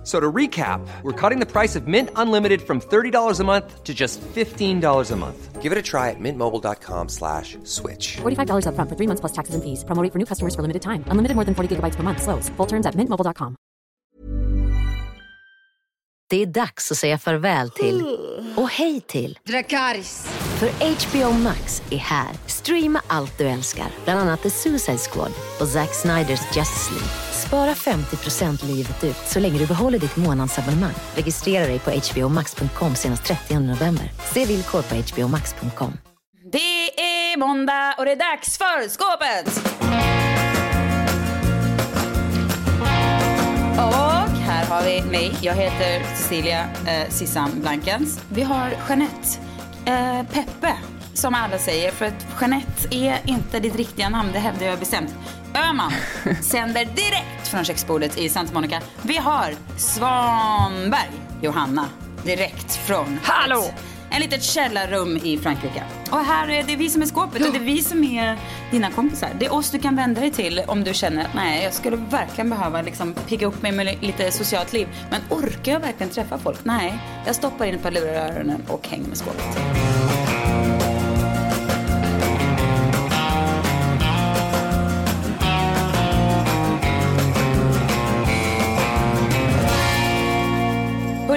F- So to recap, we're cutting the price of Mint Unlimited from $30 a month to just $15 a month. Give it a try at mintmobile.com slash switch. $45 upfront for three months plus taxes and fees. Promo rate for new customers for limited time. Unlimited more than 40 gigabytes per month. Slows. Full terms at mintmobile.com. Det är dags att säga farväl till och hej till. Dracarys. För HBO Max är här. Streama allt du älskar, bland annat The Suicide Squad och Zack Sniders Justice League. Spara 50% livet ut så länge du behåller ditt månadsabonnemang. Registrera dig på hbomax.com senast 30 november. Se villkor på hbomax.com. Det är måndag och det är dags för skåpet! Och här har vi mig. Jag heter Cecilia eh, Sissan Blankens. Vi har Jeanette eh, Peppe, som alla säger. För att Jeanette är inte ditt riktiga namn, det hävdar jag bestämt. Öhman sänder direkt från köksbordet i Santa Monica. Vi har Svanberg Johanna direkt från Hallå! en litet källarrum i Frankrike. Och här är det vi som är skåpet och det är vi som är dina kompisar. Det är oss du kan vända dig till om du känner att nej, jag skulle verkligen behöva liksom pigga upp mig med li- lite socialt liv. Men orkar jag verkligen träffa folk? Nej, jag stoppar in ett par lurar i öronen och hänger med skåpet.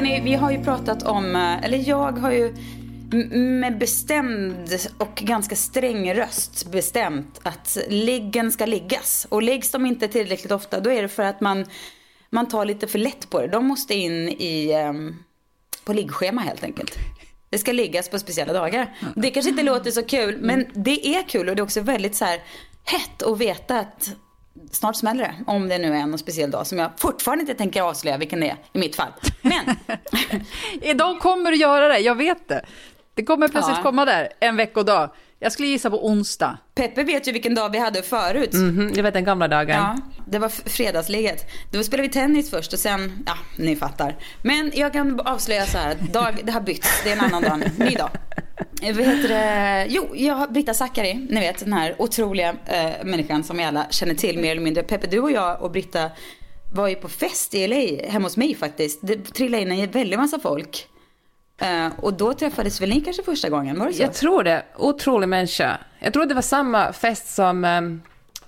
Hörrni, vi har ju pratat om, eh, eller jag har ju med bestämd och ganska sträng röst bestämt att liggen ska liggas. Och läggs de inte tillräckligt ofta då är det för att man, man tar lite för lätt på det. De måste in i, ehm, på liggschema helt enkelt. Det ska liggas på speciella dagar. Det kanske inte låter så kul, men det är kul och det är också väldigt så här hett att veta att snart smäller det. Om det nu är någon speciell dag som jag fortfarande inte tänker avslöja vilken det är i mitt fall. Men De kommer att göra det, jag vet det. Det kommer plötsligt Ja. komma där, en veckodag. Jag skulle gissa på onsdag. Peppe vet ju vilken dag vi hade förut. Mhm, jag vet den gamla dagen. Ja, det var f- fredagsligget. Då spelade vi tennis först och sen, ja, ni fattar. Men jag kan avslöja så här, dag, det har bytts, det är en annan dag nu, ny dag. Eh, Vad heter det? Jo, jag har Britta Zackari, ni vet den här otroliga eh, människan som vi alla känner till mer eller mindre. Peppe, du och jag och Britta var ju på fest i LA, hemma hos mig faktiskt. Det trillade in en väldig massa folk. Eh, och då träffades väl ni kanske första gången, var det så? Jag tror det. Otrolig människa. Jag tror det var samma fest som ehm,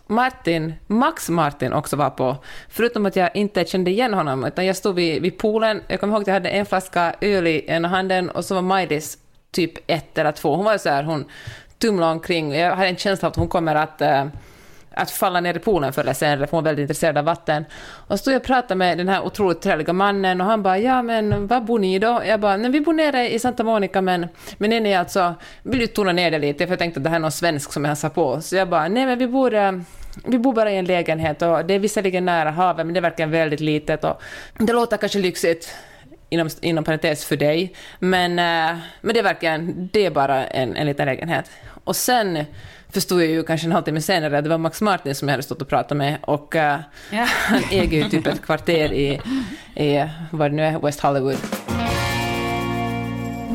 Martin, Max Martin också var på. Förutom att jag inte kände igen honom, utan jag stod vid, vid poolen. Jag kommer ihåg att jag hade en flaska öl i ena handen och så var Majdis typ ett eller två. Hon var så här, hon tumlade omkring. Jag hade en känsla av att hon kommer att eh, att falla ner i poolen förr eller senare, för hon var väldigt intresserad av vatten. Och så stod jag och pratade med den här otroligt trevliga mannen och han bara ”ja men var bor ni då?” Jag bara ”nej vi bor nere i Santa Monica men, men är ni alltså, vill du tona ner det lite?” för jag tänkte att det här är någon svensk som jag hälsar på. Så jag bara ”nej men vi bor, eh, vi bor bara i en lägenhet och det är visserligen nära havet men det är verkligen väldigt litet och det låter kanske lyxigt inom, inom parentes för dig, men, eh, men det är verkligen, det är bara en, en liten lägenhet. Och sen förstod jag ju kanske en halvtimme senare att det var Max Martin som jag hade stått och pratat med och eh, Ja. han äger ju typ ett kvarter i, i vad det nu är, West Hollywood.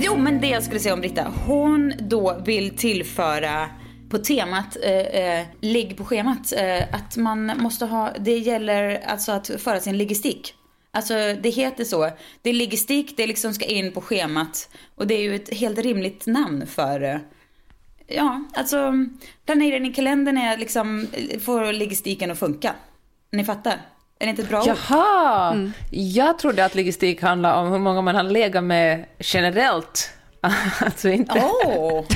Jo, men det jag skulle säga om Britta. Hon då vill tillföra på temat eh, eh, ligg på schemat. Eh, att man måste ha, det gäller alltså att föra sin logistik. Alltså det heter så. Det är logistik, det liksom ska in på schemat. Och det är ju ett helt rimligt namn för eh, Ja, alltså planera in i kalendern är liksom, få logistiken att funka. Ni fattar? Är det inte ett bra ord? Jaha! Jag trodde att logistik handlar om hur många man har legat med generellt. Alltså inte... Åh!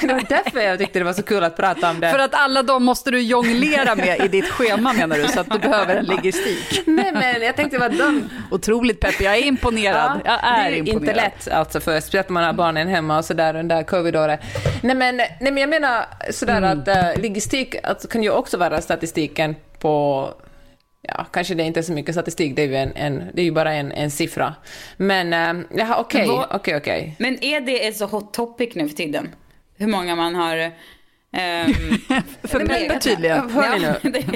Det var därför jag tyckte det var så kul att prata om det. För att alla de måste du jonglera med i ditt schema menar du, så att du behöver en logistik. Nej men jag tänkte att de... Otroligt Peppe, jag är imponerad. jag är det är imponerad. inte lätt alltså, för speciellt när man har barnen hemma och sådär under covidåret. Nej men, nej men jag menar sådär Mm. att uh, logistik alltså, kan ju också vara statistiken på Ja, kanske det är inte så mycket statistik, det är ju, en, en, det är ju bara en, en siffra. Men jaha, okej, Vad- okej, okej. Men är det ett så hot topic nu för tiden? Hur många man har Ehm, För mig tydligen. Hör ni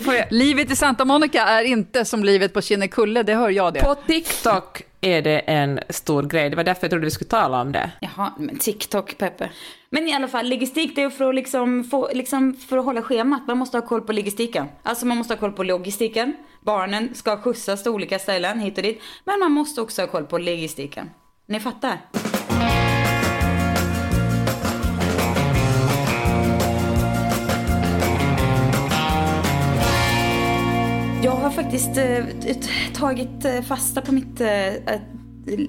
nu? Livet i Santa Monica är inte som livet på Kinnekulle, det hör jag det. På TikTok är det en stor grej. Det var därför jag trodde vi skulle tala om det. Jaha, men TikTok, Peppe. Men i alla fall, logistik det är för att, liksom få, liksom för att hålla schemat. Man måste ha koll på logistiken. Alltså man måste ha koll på logistiken. Barnen ska skjutsas till olika ställen hit och dit. Men man måste också ha koll på logistiken. Ni fattar? Jag har faktiskt eh, tagit eh, fasta på mitt eh,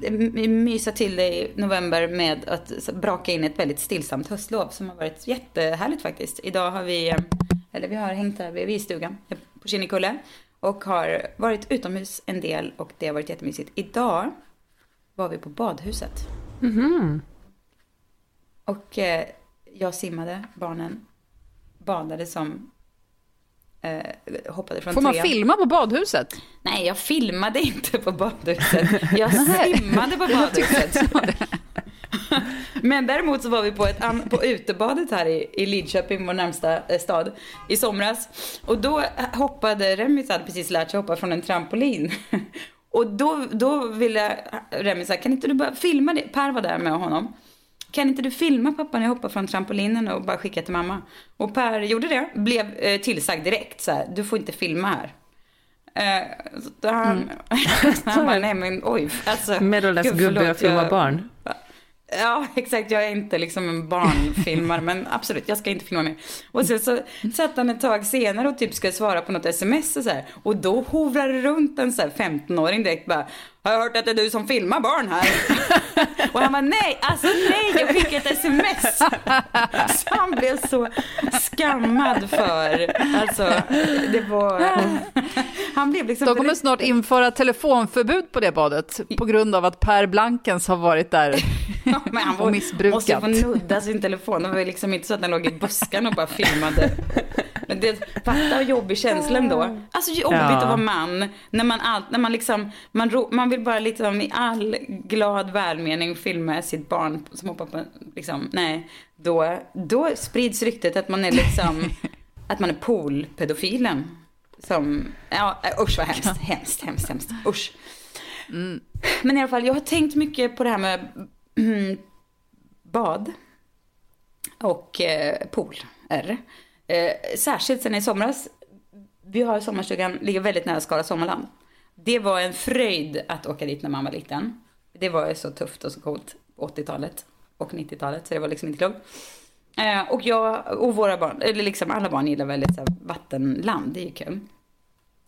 m- mysa till det i november med att braka in ett väldigt stillsamt höstlov som har varit jättehärligt faktiskt. Idag har vi, eh, eller vi har hängt här vid stugan på Kinnekulle och har varit utomhus en del och det har varit jättemysigt. Idag var vi på badhuset. Och eh, jag simmade, barnen badade som eh, hoppade från Får man trean. filma på badhuset? Nej, jag filmade inte på badhuset. Jag simmade på badhuset. Men däremot så var vi på, ett, på utebadet här i, i Lidköping, vår närmsta eh, stad, i somras. Och då hoppade, Remis hade precis lärt sig hoppa från en trampolin. Och då, då ville Remis säga, kan inte du bara filma det? Per var där med honom. Kan inte du filma pappa när jag hoppar från trampolinen och bara skicka till mamma? Och Per gjorde det, blev eh, tillsagd direkt så här, du får inte filma här. Eh, så han, han bara, nej men oj. Alltså, Medelålders gubbe och filma jag- barn. Ja, exakt. Jag är inte liksom en barnfilmare, men absolut, jag ska inte filma mer. Och sen så satt han ett tag senare och typ skulle svara på något sms och så här. Och då hovrar det runt en så här 15-åring direkt bara, har jag hört att det är du som filmar barn här? och han bara, nej, alltså nej, jag fick ett sms. så han blev så skammad för, alltså, det var, han blev liksom De kommer snart införa telefonförbud på det badet på grund av att Per Blankens har varit där. Ja, men han och var, missbrukat. måste få nudda sin telefon. Det var liksom inte så att han låg i buskarna och bara filmade. Men det, fatta vad jobbig känsla ändå. Alltså jobbigt Ja. att vara man. När man, all, när man liksom, man, ro, man vill bara liksom i all glad välmening filma sitt barn som hoppar på, liksom, nej. Då, då sprids ryktet att man är liksom, att man är poolpedofilen. Som, ja usch vad hemskt, hemskt, hemskt, hemskt, usch. Men i alla fall, jag har tänkt mycket på det här med mm, bad och eh, pool. Eh, särskilt sen i somras. Vi har sommarstugan, ligger väldigt nära Skara Sommarland. Det var en fröjd att åka dit när man var liten. Det var ju så tufft och så coolt 80-talet och 90-talet så det var liksom inte klokt. Eh, och jag och våra barn, eller liksom alla barn gillar väldigt så här, vattenland, det är ju kul.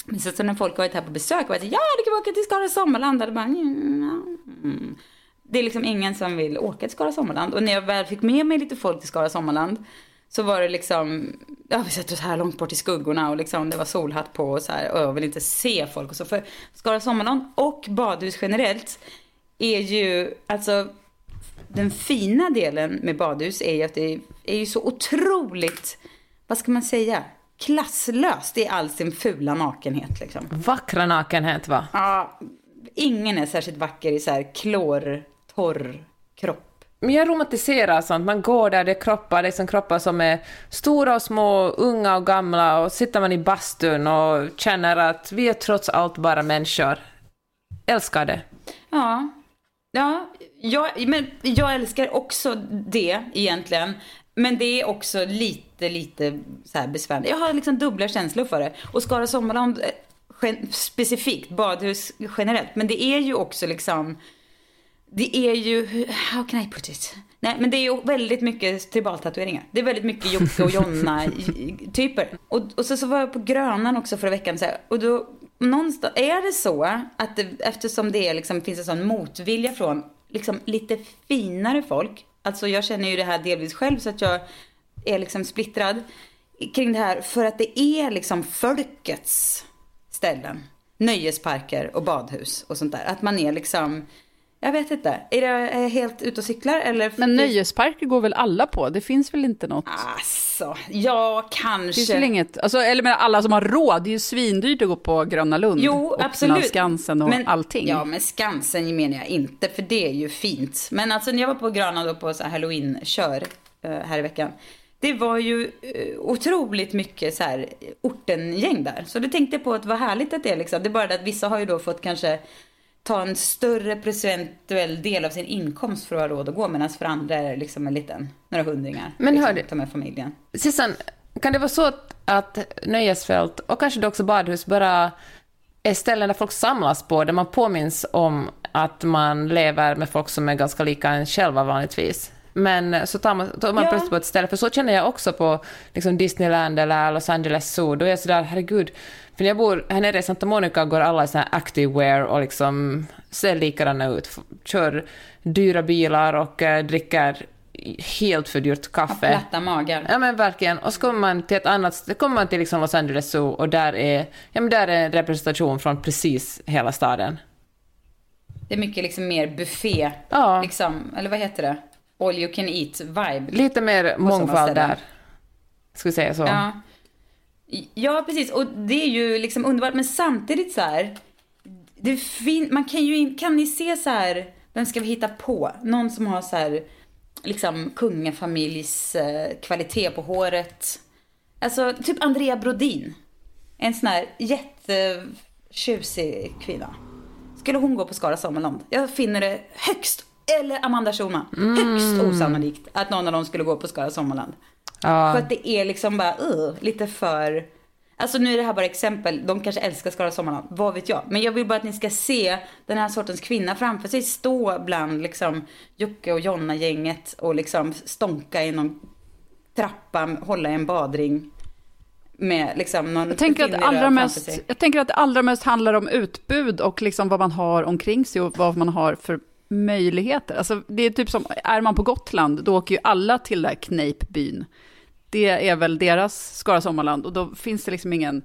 Men så, så när folk har varit här på besök och varit ja, du kan åka till Skara Sommarland. Och bara, mm, mm. Det är liksom ingen som vill åka till Skara Sommarland. Och när jag väl fick med mig lite folk till Skara Sommarland så var det liksom, ja vi sätter oss här långt bort i skuggorna och liksom det var solhatt på och så här och jag vill inte se folk och så. För Skara Sommarland och badhus generellt är ju, alltså den fina delen med badhus är ju att det är ju så otroligt, vad ska man säga, klasslöst i all sin fula nakenhet liksom. Vackra nakenhet, va? Ja, ingen är särskilt vacker i så här klor, torr kropp. Men jag romantiserar sånt. Man går där, det är kroppar, det är som kroppar som är stora och små, unga och gamla och sitter man i bastun och känner att vi är trots allt bara människor. Älskar det. Ja, ja jag, men jag älskar också det egentligen. Men det är också lite, lite så här besvärande. Jag har liksom dubbla känslor för det. Och Skara Sommarland eh, specifikt, badhus generellt. Men det är ju också liksom, det är ju, how can I put it? Nej, men det är ju väldigt mycket tribaltatueringar. Det är väldigt mycket Jocke och Jonna-typer. Och, och så, så var jag på Grönan också förra veckan. Så här, och då, någonstans, är det så att det, eftersom det är liksom, finns en sån motvilja från liksom, lite finare folk. Alltså jag känner ju det här delvis själv så att jag är liksom splittrad kring det här. För att det är liksom folkets ställen. Nöjesparker och badhus och sånt där. Att man är liksom, jag vet inte. Är jag helt ute och cyklar eller? Men nöjesparker går väl alla på? Det finns väl inte något? Alltså, ja kanske. finns väl inget, alltså, eller men alla som har råd, det är ju svindyrt att gå på Gröna Lund. Jo, och absolut. Skansen och men, allting. Ja, men Skansen menar jag inte, för det är ju fint. Men alltså när jag var på Gröna då på halloween-kör eh, här i veckan. det var ju eh, otroligt mycket så här ortengäng där. Så det tänkte jag på att vad härligt att det är liksom. Det är bara det att vissa har ju då fått kanske ta en större procentuell del av sin inkomst för att ha råd att gå. Medan för andra är det liksom en liten, några hundringar. Men liksom, hörde- ta med familjen. Sissan, kan det vara så att, att nöjesfält och kanske också badhus bara är ställen där folk samlas på, där man påminns om att man lever med folk som är ganska lika en själva vanligtvis. Men så tar man, tar man Ja. plötsligt på ett ställe, för så känner jag också på liksom Disneyland eller Los Angeles Zoo. Då är jag sådär, herregud, för när jag bor här nere i Santa Monica går alla i sån här active wear och liksom ser likadana ut. Kör dyra bilar och eh, dricker helt för dyrt kaffe. Platta magar. Ja men verkligen. Och så kommer man till ett annat kommer man till liksom Los Angeles Zoo och där är, ja, men där är en representation från precis hela staden. Det är mycket liksom mer buffé, Ja. liksom, eller vad heter det? All you can eat vibe. Lite mer mångfald där. Ska vi säga så. Ja. ja, precis. Och det är ju liksom underbart. Men samtidigt så här. Det fin- man kan ju kan ni se så här. Vem ska vi hitta på? Någon som har så här. Liksom kungafamiljs eh, kvalitet på håret. Alltså typ Andrea Brodin. En sån här jättetjusig kvinna. Skulle hon gå på Skara Sommarland? Jag finner det högst, eller Amanda Schulman, högst osannolikt att någon av dem skulle gå på Skara Sommarland. Ja. För att det är liksom bara, uh, lite för... Alltså nu är det här bara exempel, de kanske älskar Skara Sommarland, vad vet jag. Men jag vill bara att ni ska se den här sortens kvinna framför sig stå bland liksom Jocke och Jonna-gänget och liksom stånka i någon trappa, hålla i en badring. Med liksom någon Jag tänker, att allra mest, jag tänker att det allra mest handlar om utbud och liksom vad man har omkring sig och vad man har för möjligheter. Alltså, det är typ som, är man på Gotland, då åker ju alla till där Kneippbyn. Det är väl deras Skara Sommarland och då finns det liksom ingen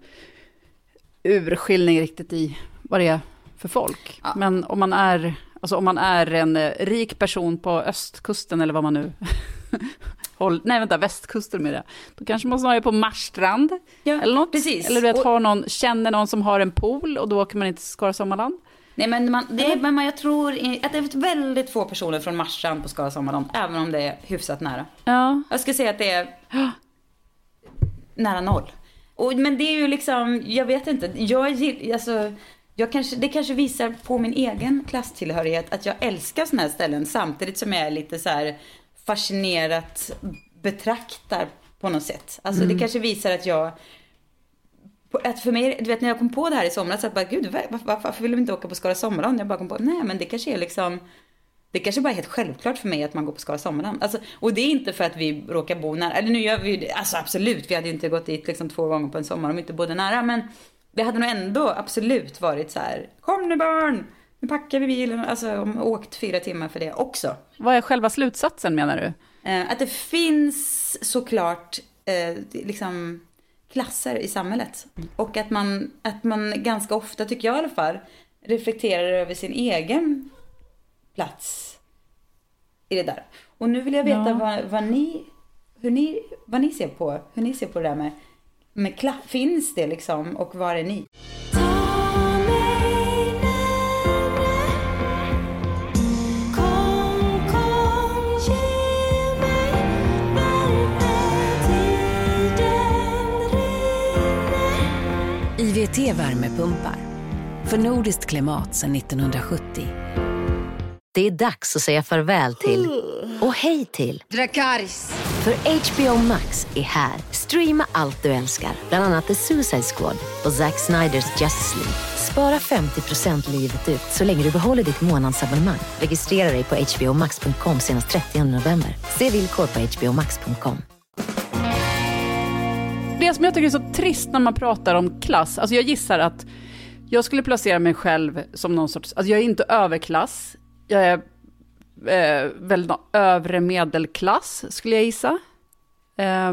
urskiljning riktigt i vad det är för folk. Ja. Men om man är, alltså om man är en eh, rik person på östkusten eller vad man nu håll, nej vänta, västkusten med det. Då kanske man snarare är på Marstrand Ja, eller något. precis. Eller du vet, Och- har någon, känner någon som har en pool och då åker man inte till Skara Sommarland. Nej men, man, det men man, jag tror att det är väldigt få personer från Marstrand på Skara Sommarland, även om det är hyfsat nära. Ja, Jag skulle säga att det är nära noll. Och, men det är ju liksom, jag vet inte, jag alltså, jag kanske, det kanske visar på min egen klasstillhörighet att jag älskar sådana här ställen samtidigt som jag är lite så här fascinerat betraktar på något sätt. Alltså det kanske visar att jag att för mig, du vet när jag kom på det här i somras, att bara gud var, var, varför vill de inte åka på Skara Sommarland? Jag bara kom på, nej men det kanske är liksom det kanske bara är helt självklart för mig att man går på Skara Sommarland. Alltså, och det är inte för att vi råkar bo nära. Eller nu gör vi ju det. Alltså absolut, vi hade ju inte gått dit liksom två gånger på en sommar om vi inte bodde nära. Men det hade nog ändå absolut varit så här. Kom nu barn! Nu packar vi bilen. Alltså om- åkt fyra timmar för det också. vad är själva slutsatsen menar du? Eh, att det finns såklart eh, liksom klasser i samhället. Och att man, att man ganska ofta, tycker jag i alla fall, reflekterar över sin egen plats i det där. Och nu vill jag veta Ja. vad, vad, ni, hur ni, vad ni ser på, hur ni ser på det där med, med kla- Finns det liksom och var är ni? IVT värmepumpar. För nordiskt klimat sedan 1970. Det är dags att säga farväl till och hej till Dracarys. För HBO Max är här. Streama allt du älskar, bland annat The Suicide Squad och Zack Sniders Justice League. Spara 50% livet ut så länge du behåller ditt månadsabonnemang. Registrera dig på hbomax.com senast 30 november. Se villkor på hbomax.com. Alltså, det som jag tycker är så trist när man pratar om klass, alltså jag gissar att jag skulle placera mig själv som någon sorts, alltså jag är inte överklass, jag är eh, väl övre medelklass skulle jag gissa. Eh,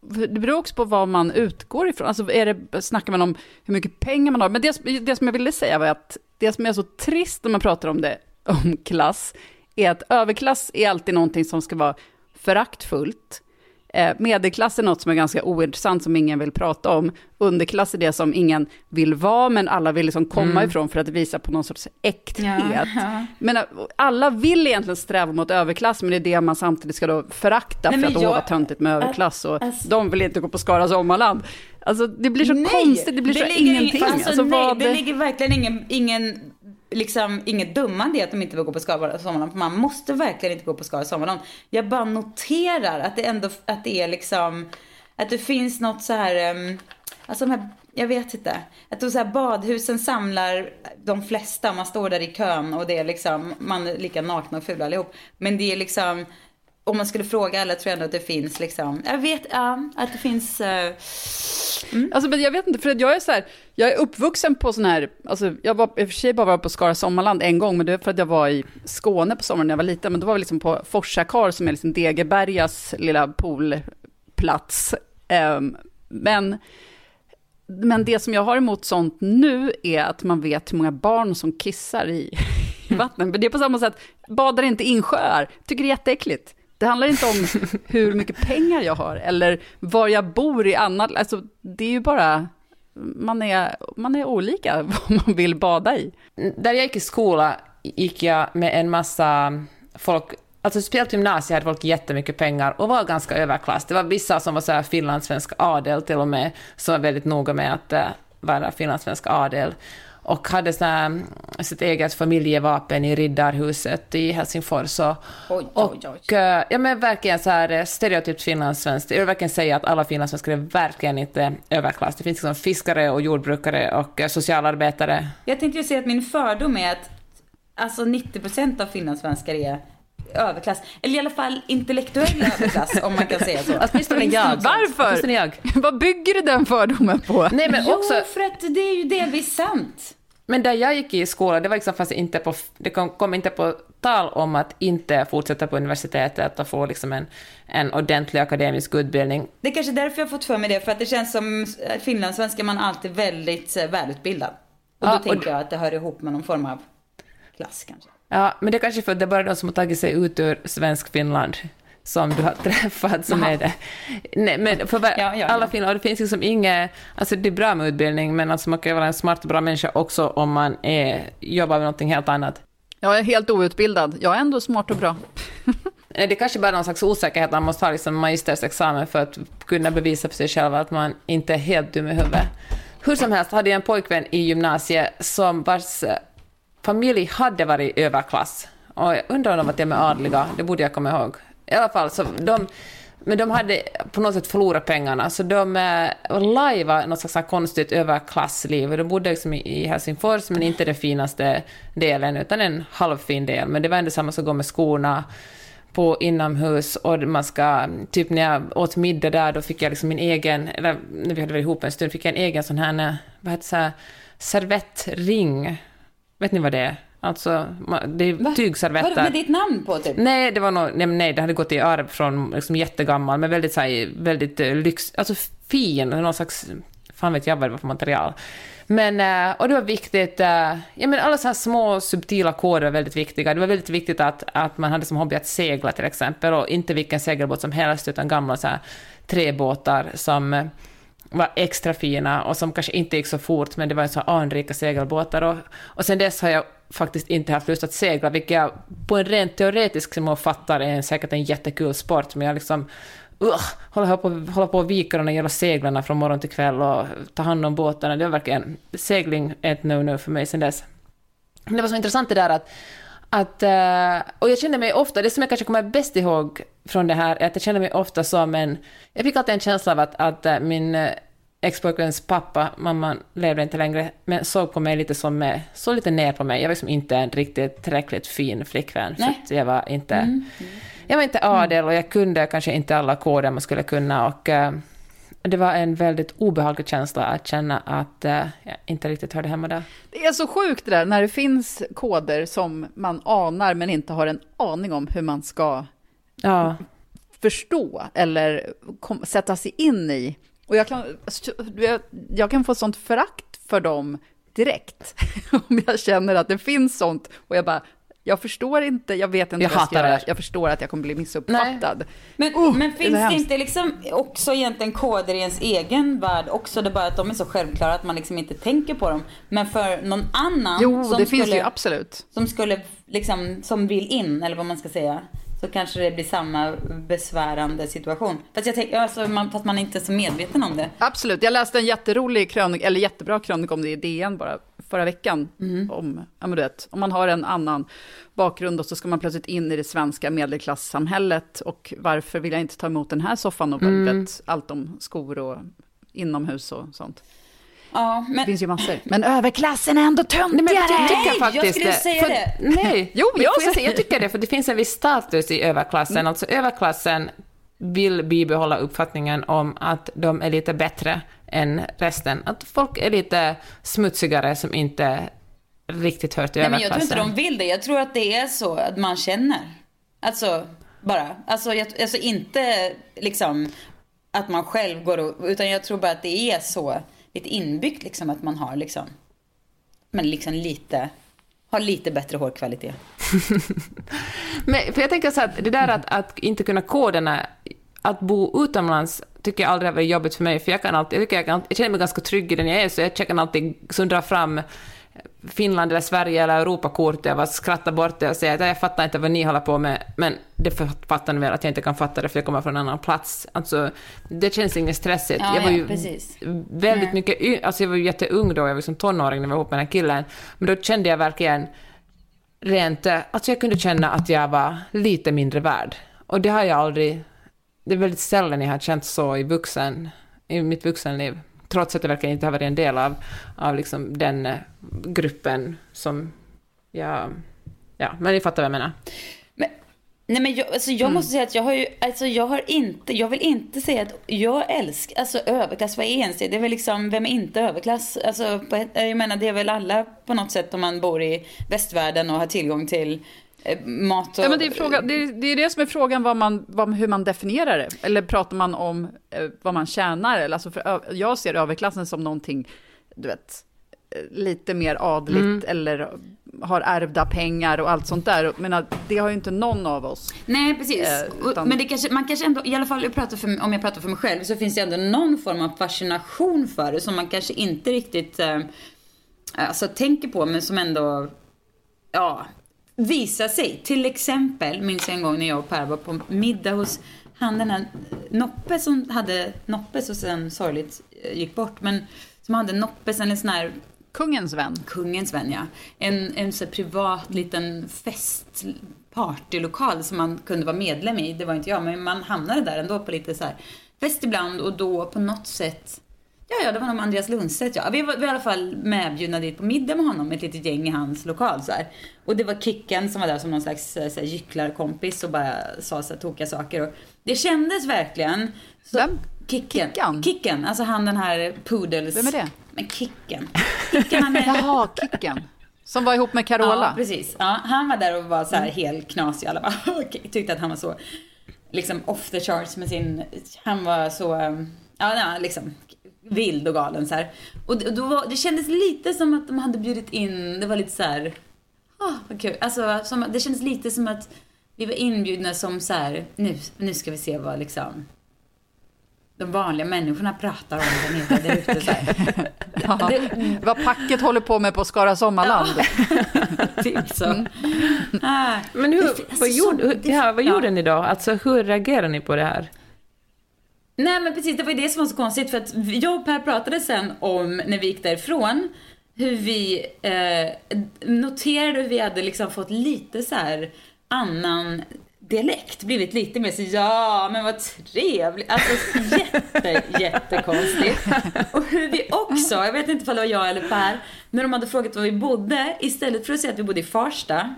det beror också på vad man utgår ifrån, alltså är det, snackar man om hur mycket pengar man har, men det, det som jag ville säga var att det som är så trist när man pratar om det, om klass, är att överklass är alltid någonting som ska vara föraktfullt. Eh, medelklass är något som är ganska ointressant, som ingen vill prata om. Underklass är det som ingen vill vara, men alla vill liksom komma ifrån för att visa på någon sorts äkthet. Ja. Men eh, alla vill egentligen sträva mot överklass, men det är det man samtidigt ska då förakta, Nej, för att åh jag- vad töntigt med överklass, och alltså- de vill inte gå på Skara Sommarland. Alltså det blir så Nej, konstigt, det blir så ligger ingenting. ing- Alltså, alltså, nej, vad, det ligger verkligen ingen, ingen, liksom, inget dummande i att de inte vill gå på Skara Sommarland. För man måste verkligen inte gå på Skara Sommarland. Jag bara noterar att det ändå, att det är liksom, att det finns något så här, um, alltså de här, jag vet inte. Att de så här badhusen samlar de flesta, man står där i kön och det är liksom, man är lika nakna och fula allihop. Men det är liksom, om man skulle fråga alla tror jag ändå att det finns liksom, jag vet, ja, att det finns eh, Alltså, men jag vet inte, för jag är så här, jag är uppvuxen på sån här, alltså jag var i och för sig bara var på Skara Sommarland en gång, men det är för att jag var i Skåne på sommaren när jag var liten, men då var vi liksom på Forsakar som är liksom Degebergas lilla poolplats. Ehm, men, men det som jag har emot sånt nu är att man vet hur många barn som kissar i, i vattnet. Men det är på samma sätt, badar inte insjöar, tycker det är jätteäckligt. Det handlar inte om hur mycket pengar jag har eller var jag bor i annat, alltså det är ju bara, man är, man är olika vad man vill bada i. Där jag gick i skola gick jag med en massa folk, alltså speciellt gymnasiet hade folk jättemycket pengar och var ganska överklass. Det var vissa som var så här finlandssvensk adel till och med, som var väldigt noga med att uh, vara finlandssvensk adel och hade såna här, sitt eget familjevapen i Riddarhuset i Helsingfors. Och, Oj, oj, oj. och eh, ja, men verkligen så här eh, stereotypt finlandssvenskt. Jag vill verkligen säga att alla finlandssvenskar är verkligen inte överklass. Det finns liksom fiskare och jordbrukare och eh, socialarbetare. Jag tänkte ju säga att min fördom är att alltså 90% av finlandssvenskar är överklass. Eller i alla fall intellektuell överklass om man kan säga så. Åtminstone jag. Varför? Jag. Vad bygger du den fördomen på? Nej, men jo, också, för att det är ju delvis sant. Men där jag gick i skola, det var liksom fast inte på, det kom, kom inte på tal om att inte fortsätta på universitetet och få liksom en, en ordentlig akademisk utbildning. Det är kanske därför jag har fått för mig det, för att det känns som finlandssvenska man alltid väldigt eh, välutbildad. Och då Ja, och- tänker jag att det hör ihop med någon form av klass kanske. Ja, men det är kanske för att det är bara de som har tagit sig ut ur svensk Finland som du har träffat som Jaha. är det. Nej, men för var, Ja, ja, alla ja. finnar, och det finns liksom inget, alltså det är bra med utbildning, men alltså man kan vara en smart och bra människa också om man är, jobbar med någonting helt annat. Jag är helt outbildad, jag är ändå smart och bra. Det är kanske bara någon slags osäkerhet, man måste ha liksom magistersexamen för att kunna bevisa för sig själv att man inte är helt dum i huvudet. Hur som helst hade jag en pojkvän i gymnasiet som vars eh, familj hade varit överklass. Och jag undrar om de var till och med adliga, det borde jag komma ihåg. I alla fall, så de, men de hade på något sätt förlorat pengarna, så de eh, lajvade något slags konstigt överklassliv. De bodde liksom i i Helsingfors, men inte den finaste delen, utan en halvfin del. Men det var ändå samma som att gå med skorna på inomhus och man ska, typ när jag åt middag där, då fick jag liksom min egen, eller när vi hade varit ihop en stund, fick jag en egen sån här, eh, vad heter det, så här, servettring. Vet ni vad det är? Alltså, det är Vadå, tygservetter. med ditt namn på typ? Nej, det var nog, nej, nej, det hade gått i arv från liksom jättegammal, men väldigt, så här, väldigt eh, lyx, alltså fin, någon slags, fan vet jag vad det var för material. Men, eh, och det var viktigt, eh, ja men alla så här små subtila koder var väldigt viktiga. Det var väldigt viktigt att, att man hade som hobby att segla till exempel, och inte vilken segelbåt som helst, utan gamla så här träbåtar som var extra fina och som kanske inte gick så fort, men det var så anrika segelbåtar. Och, och sen dess har jag faktiskt inte haft lust att segla, vilket jag på en rent teoretisk nivå fattar är en, säkert en jättekul sport, men jag liksom uh, håller på, håller på och vika de där jävla seglarna från morgon till kväll och ta hand om båtarna. Det var verkligen, segling är ett no-no för mig sen dess. Men det var så intressant det där att, att eh, och jag kände mig ofta, det som jag kanske kommer bäst ihåg från det här är att jag kände mig ofta som en, jag fick alltid en känsla av att, att eh, min eh, ex-pojkväns pappa, mamman levde inte längre, men såg på mig lite som, eh, såg lite ner på mig. Jag var liksom inte en riktigt tillräckligt fin flickvän, för Nej. att jag var inte, jag var inte adel och jag kunde kanske inte alla koder man skulle kunna och eh, det var en väldigt obehaglig känsla att känna att eh, jag inte riktigt hörde hemma där. Det är så sjukt det där, när det finns koder som man anar men inte har en aning om hur man ska Ja. förstå eller kom, sätta sig in i. Och jag kan, jag, jag kan få sånt förakt för dem direkt. Om jag känner att det finns sånt och jag bara, Jag förstår inte, jag vet inte Jag vad jag ska göra. det. Jag förstår att jag kommer bli missuppfattad. Men, Oh, men det finns det, hemskt. inte liksom också egentligen koder i ens egen värld också? Det är bara att de är så självklara att man liksom inte tänker på dem. Men för någon annan Jo, som det finns skulle, det ju absolut. som skulle liksom, som vill in, eller vad man ska säga. Så kanske det blir samma besvärande situation. Fast, jag tänk, alltså, man, fast man är inte så medveten om det. Absolut, jag läste en jätterolig krönika, eller jättebra krönika om det i DN bara förra veckan. Mhm. Om, ja, men du vet, om man har en annan bakgrund och så ska man plötsligt in i det svenska medelklassamhället och varför vill jag inte ta emot den här soffan och Mm. allt om skor och inomhus och sånt. Ja, Det men, finns ju massor. Men överklassen är ändå Nej, jag töntigare! tycker Nej, faktiskt jag skulle det. säga för, det. Nej, Jo, jag jag, säga, jag tycker det, för det finns en viss status i överklassen. Alltså överklassen vill bibehålla uppfattningen om att de är lite bättre än resten. Att folk är lite smutsigare som inte riktigt hör till nej, men jag tror inte de vill det. Jag tror att det är så att man känner. Alltså, bara. Alltså, jag, alltså inte liksom att man själv går och, utan jag tror bara att det är så lite inbyggt liksom att man har liksom, men liksom lite, har lite bättre hårkvalitet. Men, för jag tänker så att det där att, att inte kunna koderna, att bo utomlands tycker jag aldrig har varit jobbigt för mig, för jag kan alltid, jag, tycker jag, kan, jag känner mig ganska trygg i den jag är, så jag kan alltid som dra fram Finland eller Sverige eller Europakortet och bara skratta bort det och säga att jag fattar inte vad ni håller på med, men det fattar ni väl att jag inte kan fatta det för jag kommer från en annan plats. Alltså, det känns inget stressigt. Ja, jag var ja, ju precis. väldigt Nej. mycket, alltså jag var ju jätteung då, jag var som tonåring när jag var ihop med den här killen, men då kände jag verkligen rent, eh, alltså jag kunde känna att jag var lite mindre värd. Och det har jag aldrig, det är väldigt sällan jag har känt så i vuxen, i mitt vuxenliv. Trots att jag verkligen inte har varit en del av, av liksom den eh, gruppen som jag, ja, men ni fattar vad jag menar. Men, nej men jag, alltså Mm. jag måste säga att jag har ju, alltså jag har inte, jag vill inte säga att jag älskar, alltså överklass, vad är ens det? Det är väl liksom, vem är inte överklass? Alltså, jag menar det är väl alla på något sätt om man bor i västvärlden och har tillgång till mat och... Ja, men det, är fråga, det, är, det är det som är frågan, vad man, vad, hur man definierar det. Eller pratar man om eh, vad man tjänar? Eller, alltså för, jag ser överklassen som någonting, du vet, eh, lite mer adligt Mm. eller har ärvda pengar och allt sånt där. Men det har ju inte någon av oss. Nej, precis. Eh, utan- Men det kanske, man kanske ändå, i alla fall för, om jag pratar för mig själv, så finns det ändå någon form av fascination för det som man kanske inte riktigt eh, alltså, tänker på, men som ändå, ja, visar sig. Till exempel, minns jag en gång när jag och Per var på middag hos han den här Noppe som hade, Noppe som sen sorgligt eh, gick bort, men som hade Noppe sen en sån här Kungens vän. Kungens vän, ja. En, en så privat liten fest, partylokal som man kunde vara medlem i. Det var inte jag, men man hamnade där ändå på lite så här fest ibland och då på något sätt Ja, ja, det var nog Andreas Lundstedt, ja. Vi var, vi var i alla fall medbjudna dit på middag med honom, ett litet gäng i hans lokal så här. Och det var Kicken som var där som någon slags eh, så här, gycklarkompis och bara sa så här tokiga saker. Och det kändes verkligen... Så, Vem? Kicken. Kickan? Kicken, alltså han den här Poodles... Vem är det? Men Kicken. Kicken han är... Jaha, Kicken. Som var ihop med Carola. Ja, precis. Ja, han var där och var så här helt knasig. Alla bara, okej, tyckte att han var så liksom off the charts med sin... Han var så, ja, ja liksom vild och galen så här. Och då var, det kändes lite som att de hade bjudit in, det var lite så här, ah, vad kul. Alltså, som, det kändes lite som att vi var inbjudna som så här, nu, nu ska vi se vad liksom de vanliga människorna pratar om där nere där ute. Så här. Ja, Det- vad packet håller på med på Skara Sommarland. typ så. Ah, Men hur, det alltså, vad, gjorde, så- det- ja, vad ja. gjorde ni då? Alltså hur reagerade ni på det här? Nej men precis, det var ju det som var så konstigt för att jag och Per pratade sen om, när vi gick därifrån, hur vi eh, noterade hur vi hade liksom fått lite så här annan dialekt, blivit lite mer så ja men vad trevligt, alltså jätte, jättekonstigt. Och hur vi också, jag vet inte om det var jag eller Per, när de hade frågat var vi bodde, istället för att säga att vi bodde i Farsta,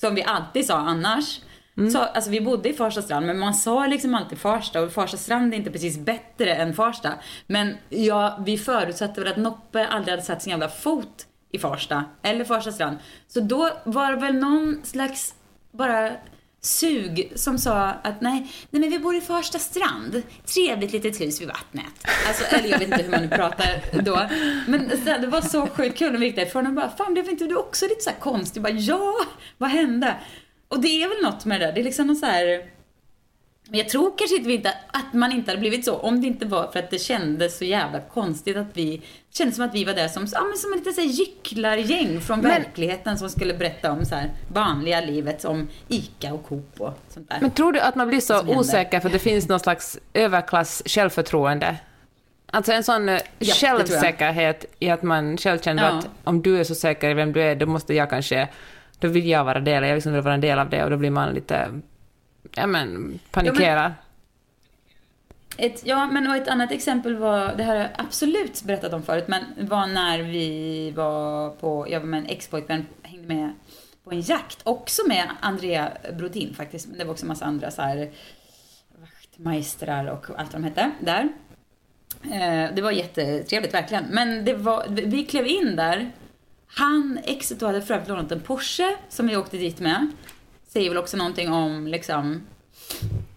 som vi alltid sa annars. Mm. Så, alltså vi bodde i Farsta strand men man sa liksom alltid Farsta och Farsta strand är inte precis bättre än Farsta. Men ja, vi förutsatte väl att Noppe aldrig hade satt sin jävla fot i Farsta eller Farsta strand. Så då var det väl någon slags bara sug som sa att nej, nej men vi bor i Farsta strand. Trevligt litet hus vid vattnet. Alltså, eller jag vet inte hur man nu pratar då. Men så, det var så sjukt kul när vi gick därifrån och bara, fan blev inte du också lite så här konstig? Bara, ja, vad hände? Och det är väl något med det där, det är liksom någon så här men jag tror kanske inte, inte att man inte hade blivit så om det inte var för att det kändes så jävla konstigt att vi, det kändes som att vi var där som, ja, men som så här gycklargäng från Men- verkligheten som skulle berätta om så här vanliga livet som ICA och Coop och sånt där. Men tror du att man blir så osäker för att det finns någon slags överklass självförtroende? Alltså en sån eh, jag. självsäkerhet i att man själv känner Ja. att om du är så säker i vem du är, då måste jag kanske, då vill jag vara del, jag liksom vill vara en del av det, och då blir man lite, ja men, panikerar. Ett, ja, men och ett annat exempel var, det här har jag absolut berättat om förut, men var när vi var på, jag var med en ex-pojkvän, hängde med på en jakt, också med Andrea Brodin faktiskt, men det var också en massa andra så här vaktmajstrar och allt vad de hette där. Eh, det var jättetrevligt verkligen, men det var, vi klev in där, han, exet då, hade för övrigt lånat en Porsche som vi åkte dit med. Säger väl också någonting om liksom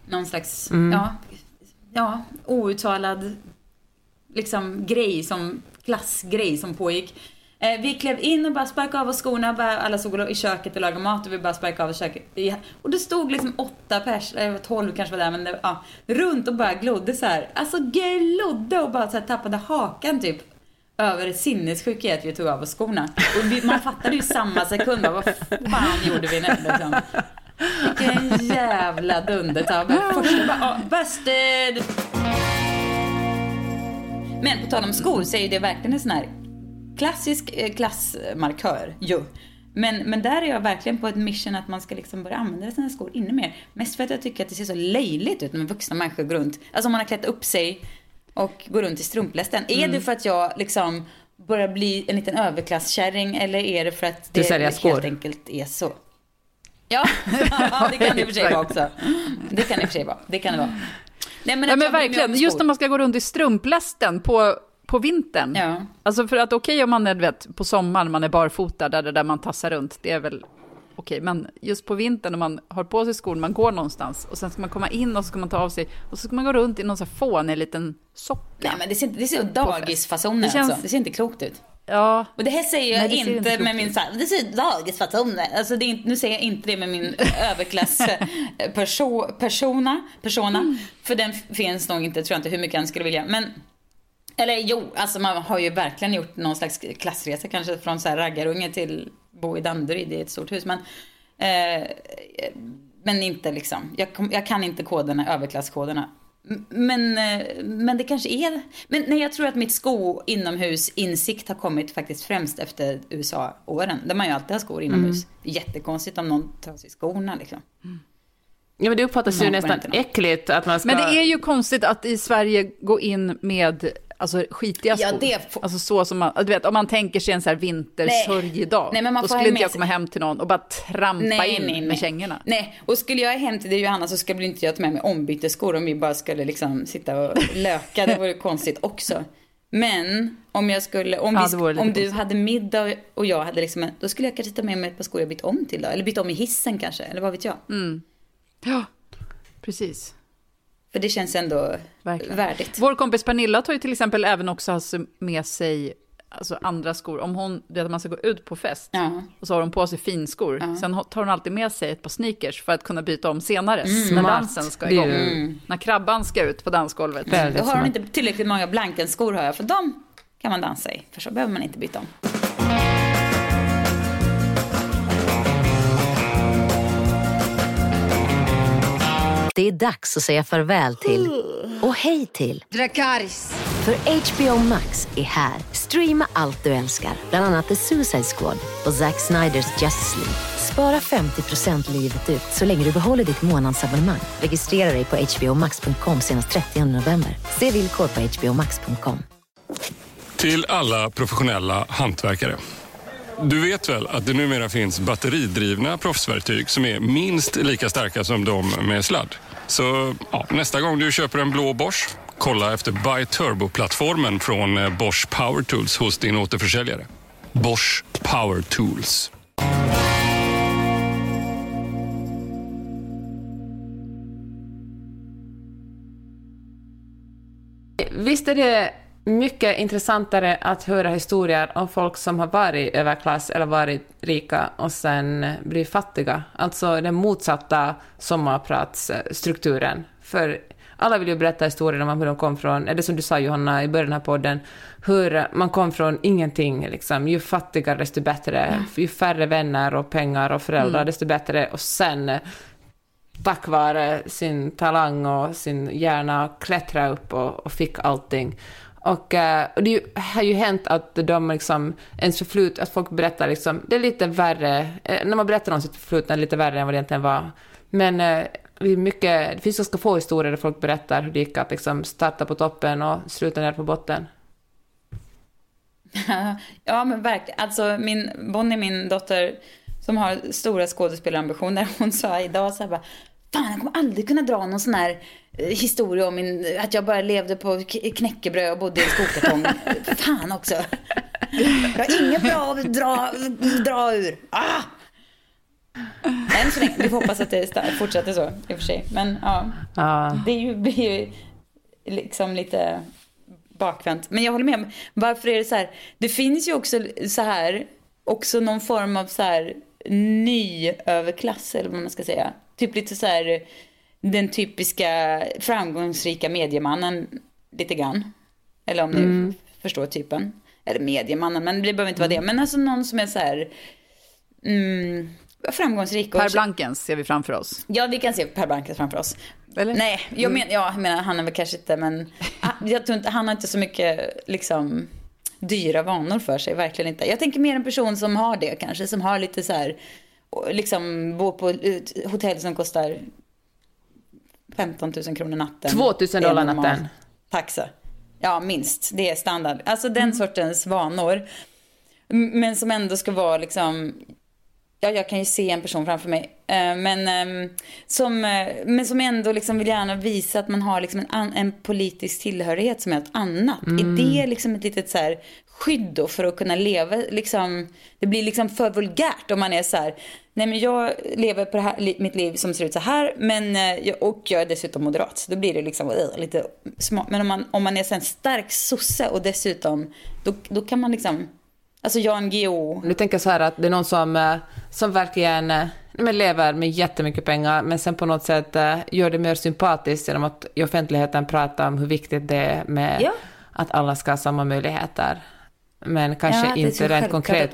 någon slags, ja, ja, outtalad liksom grej som, klassgrej som pågick. Eh, vi klev in och bara sparkade av oss skorna, bara, alla stod i köket och lagade mat och vi bara sparkade av oss köket. Och det stod liksom åtta pers, eller tolv kanske var där, men det, ja, runt och bara glodde så här. Alltså glodde och bara så här tappade hakan typ över sinnessjuk i att vi tog av oss skorna. Och vi, man fattade ju samma sekund, vad fan gjorde vi nu liksom? Vilken jävla dundertabbe. Första bara, busted! Men på tal om skor så är det verkligen en sån här klassisk eh, klassmarkör ju. Men, men där är jag verkligen på ett mission att man ska liksom börja använda sina skor inne mer. Mest för att jag tycker att det ser så löjligt ut när vuxna människor går runt. Alltså om man har klätt upp sig och går runt i strumplästen. Är det för att jag liksom börjar bli en liten överklasskärring eller är det för att det helt skor. enkelt är så? Ja, det kan det i och för sig vara också. Det kan det i och för sig vara. Det kan det vara. Nej, men, Ja, men verkligen, just när man ska gå runt i strumplästen på, på vintern. Ja. Alltså för att okej om man är, vet, på sommaren, man är barfota, där, där man tassar runt, det är väl okej. Men just på vintern när man har på sig skor, man går någonstans och sen ska man komma in och så ska man ta av sig och så ska man gå runt i någon sån här fånig liten socka. Nej men det ser, det ser dagisfasoner Det känns- alltså. Det ser inte klokt ut. Ja, Och det här säger jag Nej, inte, inte med min ut. så här, det ser dagisfasoner. Alltså det är nu säger jag inte det med min överklass eh, perso, persona, persona. Mm. För den finns nog inte, tror jag inte hur mycket jag skulle vilja. Men, eller jo, alltså man har ju verkligen gjort någon slags klassresa kanske från så här raggarunge till bo i Danderyd i ett stort hus. Men, eh, men inte liksom, jag, jag kan inte koderna, överklasskoderna. Men, eh, men det kanske är... Men nej, jag tror att mitt sko inomhus insikt har kommit faktiskt främst efter USA-åren. Där man ju alltid har skor inomhus. Jättekonstigt om någon tar sig skorna liksom. Ja, men det uppfattas ju nästan äckligt att man ska... men det är ju konstigt att i Sverige gå in med alltså, skitiga Ja, skor. det får- Alltså så som man, du vet, om man tänker sig en så här vintersörjedag, Nej, man då skulle inte jag komma hem till någon och bara trampa Nej, in nej, nej. med kängorna. Nej, och skulle jag hem till dig Johanna så skulle inte jag ta med mig ombytesskor om vi bara skulle liksom sitta och löka. Det vore konstigt också. Men om jag skulle, om, Ja, vi, om du hade middag och jag hade liksom, då skulle jag kanske ta med mig ett par skor jag bytt om till då. Eller bytt om i hissen kanske, eller vad vet jag. Mm. Ja, precis. För det känns ändå Verkligen. värdigt. Vår kompis Pernilla tar ju till exempel även också med sig alltså andra skor. Om hon, vet att man ska gå ut på fest Ja. och så har hon på sig finskor. Sen har- tar hon alltid med sig ett par sneakers för att kunna byta om senare när Smart. dansen ska igång. ju- När krabban ska ut på dansgolvet. Då har hon inte tillräckligt många blankenskor hör jag, för de kan man dansa i. För så behöver man inte byta om. Det är dags att säga farväl till och hej till Dracarys. För HBO Max är här. Streama allt du älskar, bland annat The Suicide Squad och Zack Sniders Justice League. Spara 50% livet ut så länge du behåller ditt månadsabonnemang. Registrera dig på hbomax.com senast 30 november. Se villkor på hbomax.com. Till alla professionella hantverkare. Du vet väl att det numera finns batteridrivna proffsverktyg som är minst lika starka som de med sladd? Så ja, nästa gång du köper en blå Bosch, kolla efter Buy Turbo-plattformen från eh, Bosch Power Tools hos din återförsäljare. Bosch Power Tools. Visst är det mycket intressantare att höra historier om folk som har varit överklass eller varit rika och sen blir fattiga. Alltså den motsatta sommarpratsstrukturen. För alla vill ju berätta historier om hur de kom från, det som du sa Johanna i början av podden, hur man kom från ingenting, liksom. ju fattigare desto bättre, ju färre vänner och pengar och föräldrar Mm. desto bättre och sen tack vare sin talang och sin hjärna klättra upp och, och fick allting. Och, eh, och det har ju hänt att de liksom, ens förflut, att folk berättar liksom, det är lite värre, eh, när man berättar om sitt förflutna är det lite värre än vad det egentligen var. Men eh, det, är mycket, det finns ganska få historier där folk berättar hur det gick att liksom starta på toppen och sluta ner på botten. ja men verkligen. Alltså min, Bonnie, min dotter som har stora skådespelarambitioner, hon sa idag så här bara, fan jag kommer aldrig kunna dra någon sån här historia om min, att jag bara levde på knäckebröd och bodde i en skokartong. fan också. Jag har inget bra att dra, dra ur. Ah! Än så länge. Vi får hoppas att det fortsätter så i och för sig. Men ja, Ja. det är ju, blir ju liksom lite bakvänt. Men jag håller med. Varför är det så här? Det finns ju också så här, också någon form av så här ny överklass eller vad man ska säga. Typ lite så här den typiska framgångsrika mediemannen lite grann. Eller om ni förstår typen. Eller mediemannen, men det behöver inte vara det. Men alltså någon som är så här mm, framgångsrik. och- Per Blankens ser vi framför oss. Ja, vi kan se Per Blankens framför oss. Eller? Nej, jag, men, ja, jag menar han är väl kanske inte, men jag tror inte, han har inte så mycket liksom dyra vanor för sig, verkligen inte. Jag tänker mer en person som har det kanske, som har lite så här, liksom bor på ett hotell som kostar 15 000 kronor natten. 2 000 Det är dollar natten. Taxa. Ja, minst. Det är standard. Alltså den sortens vanor. Men som ändå ska vara liksom Ja, jag kan ju se en person framför mig. Eh, Men, ehm, som, eh, men som ändå liksom vill gärna visa att man har liksom en, en politisk tillhörighet som är något annat. Är det liksom ett litet så här skydd då för att kunna leva liksom, det blir liksom för vulgärt om man är så här, nej men jag lever på det här, mitt liv som ser ut så här, men, eh, och jag är dessutom moderat. Då blir det liksom eh, lite smart. Men om man, om man är en stark sosse och dessutom, då, då kan man liksom, alltså Jan Guillou, Nu tänker jag så här att det är någon som, eh, som verkligen eh, men lever med jättemycket pengar, men sen på något sätt gör det mer sympatiskt genom att i offentligheten prata om hur viktigt det är med Ja. att alla ska ha samma möjligheter. Men kanske Ja, inte rent konkret.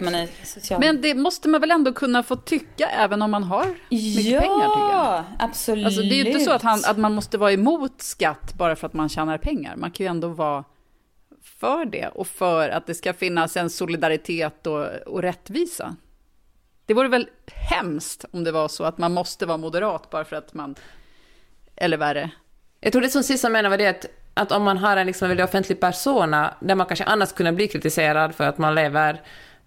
Men det måste man väl ändå kunna få tycka även om man har mycket ja, pengar jag. absolut. Alltså, det är ju inte så att, han, att man måste vara emot skatt bara för att man tjänar pengar. Man kan ju ändå vara för det och för att det ska finnas en solidaritet och, och rättvisa. Det vore väl hemskt om det var så att man måste vara moderat bara för att man... Eller värre. Jag tror det som Sissa menar var det att, att om man har en liksom väldigt offentlig persona, där man kanske annars kunde bli kritiserad för att man lever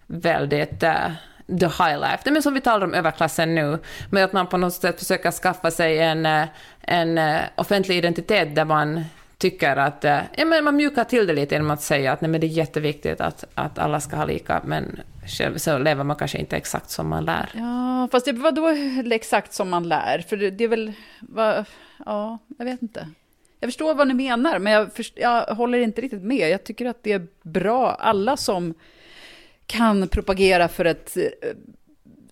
väldigt uh, the high life, det är som vi talar om överklassen nu, men att man på något sätt försöker skaffa sig en, eh, en eh, offentlig identitet där man tycker att, ja men man mjukar till det lite genom att säga att nej men det är jätteviktigt att, att alla ska ha lika, men själv så lever man kanske inte exakt som man lär. Ja, fast det vadå exakt som man lär. För det, det är väl... Va, ja, jag vet inte. Jag förstår vad ni menar, men jag, först, jag håller inte riktigt med. Jag tycker att det är bra. Alla som kan propagera för ett eh,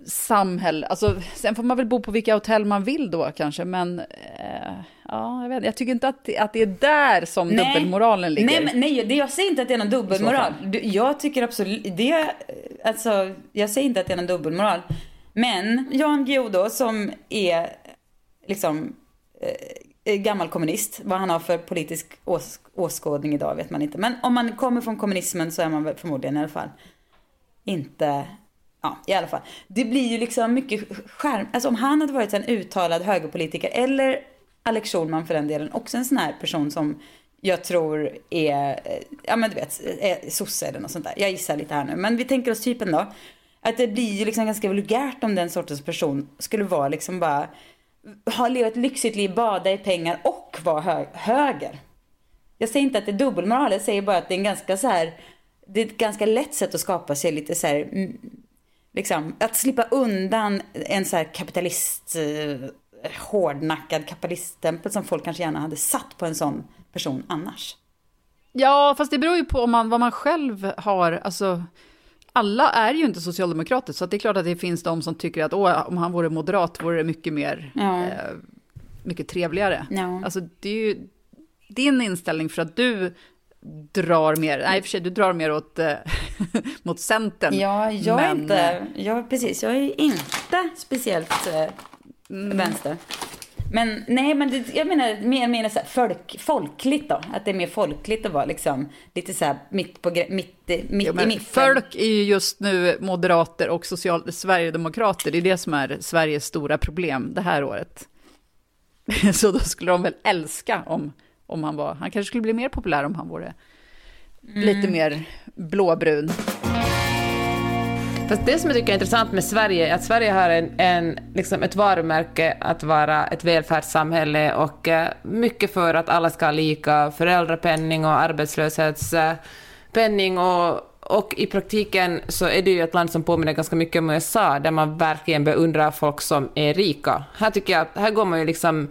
samhälle. Alltså, sen får man väl bo på vilka hotell man vill då kanske, men eh, ja, jag, vet, jag tycker inte att det, att det är där som dubbelmoralen ligger. Nej, men, nej det, jag säger inte att det är någon dubbelmoral. Du, Jag tycker absolut, det, alltså, jag säger inte att det är någon dubbelmoral. Men Jan Guillou då, som är liksom eh, Eh, gammal kommunist, vad han har för politisk ås, åskådning idag vet man inte. Men om man kommer från kommunismen så är man väl förmodligen i alla fall inte Ja, i alla fall. Det blir ju liksom mycket skärm. Alltså om han hade varit en uttalad högerpolitiker eller Alex Schulman för den delen, också en sån här person som jag tror är, eh, ja men du vet, är sosse eller något sånt där. Jag gissar lite här nu. Men vi tänker oss typen då. Att det blir ju liksom ganska vulgärt om den sortens person skulle vara liksom bara, ha levt ett lyxigt liv, bada i pengar och vara hö höger. Jag säger inte att det är dubbelmoral, jag säger bara att det är en ganska så här, det är ett ganska lätt sätt att skapa sig lite så här, mm, liksom, att slippa undan en så här kapitalist, eh, hårdnackad kapitaliststämpel som folk kanske gärna hade satt på en sån person annars. Ja, fast det beror ju på om man, vad man själv har, alltså alla är ju inte socialdemokrater, så det är klart att det finns de som tycker att åh, om han vore moderat vore det mycket mer, Ja. eh, mycket trevligare. Ja. Alltså det är ju din inställning för att du drar mer, nej i och för sig du drar mer åt, eh, mot Centern. Ja, jag är men, inte, ja precis, jag är inte speciellt eh, Mm. vänster. Men nej, men det, jag menar mer, mer så här folk, folkligt då. Att det är mer folkligt att vara liksom lite så här mitt, på, mitt, i- mitt Ja, i mitten. folk är ju just nu moderater och social, sverigedemokrater, det är det som är Sveriges stora problem det här året. Så då skulle de väl älska om, om han var, han kanske skulle bli mer populär om han vore lite mer blåbrun. Fast det som jag tycker är intressant med Sverige är att Sverige har en, en, liksom ett varumärke att vara ett välfärdssamhälle och eh, mycket för att alla ska ha lika föräldrapenning och arbetslöshetspenning och, och i praktiken så är det ju ett land som påminner ganska mycket om USA där man verkligen beundrar folk som är rika. Här tycker jag att här går man ju liksom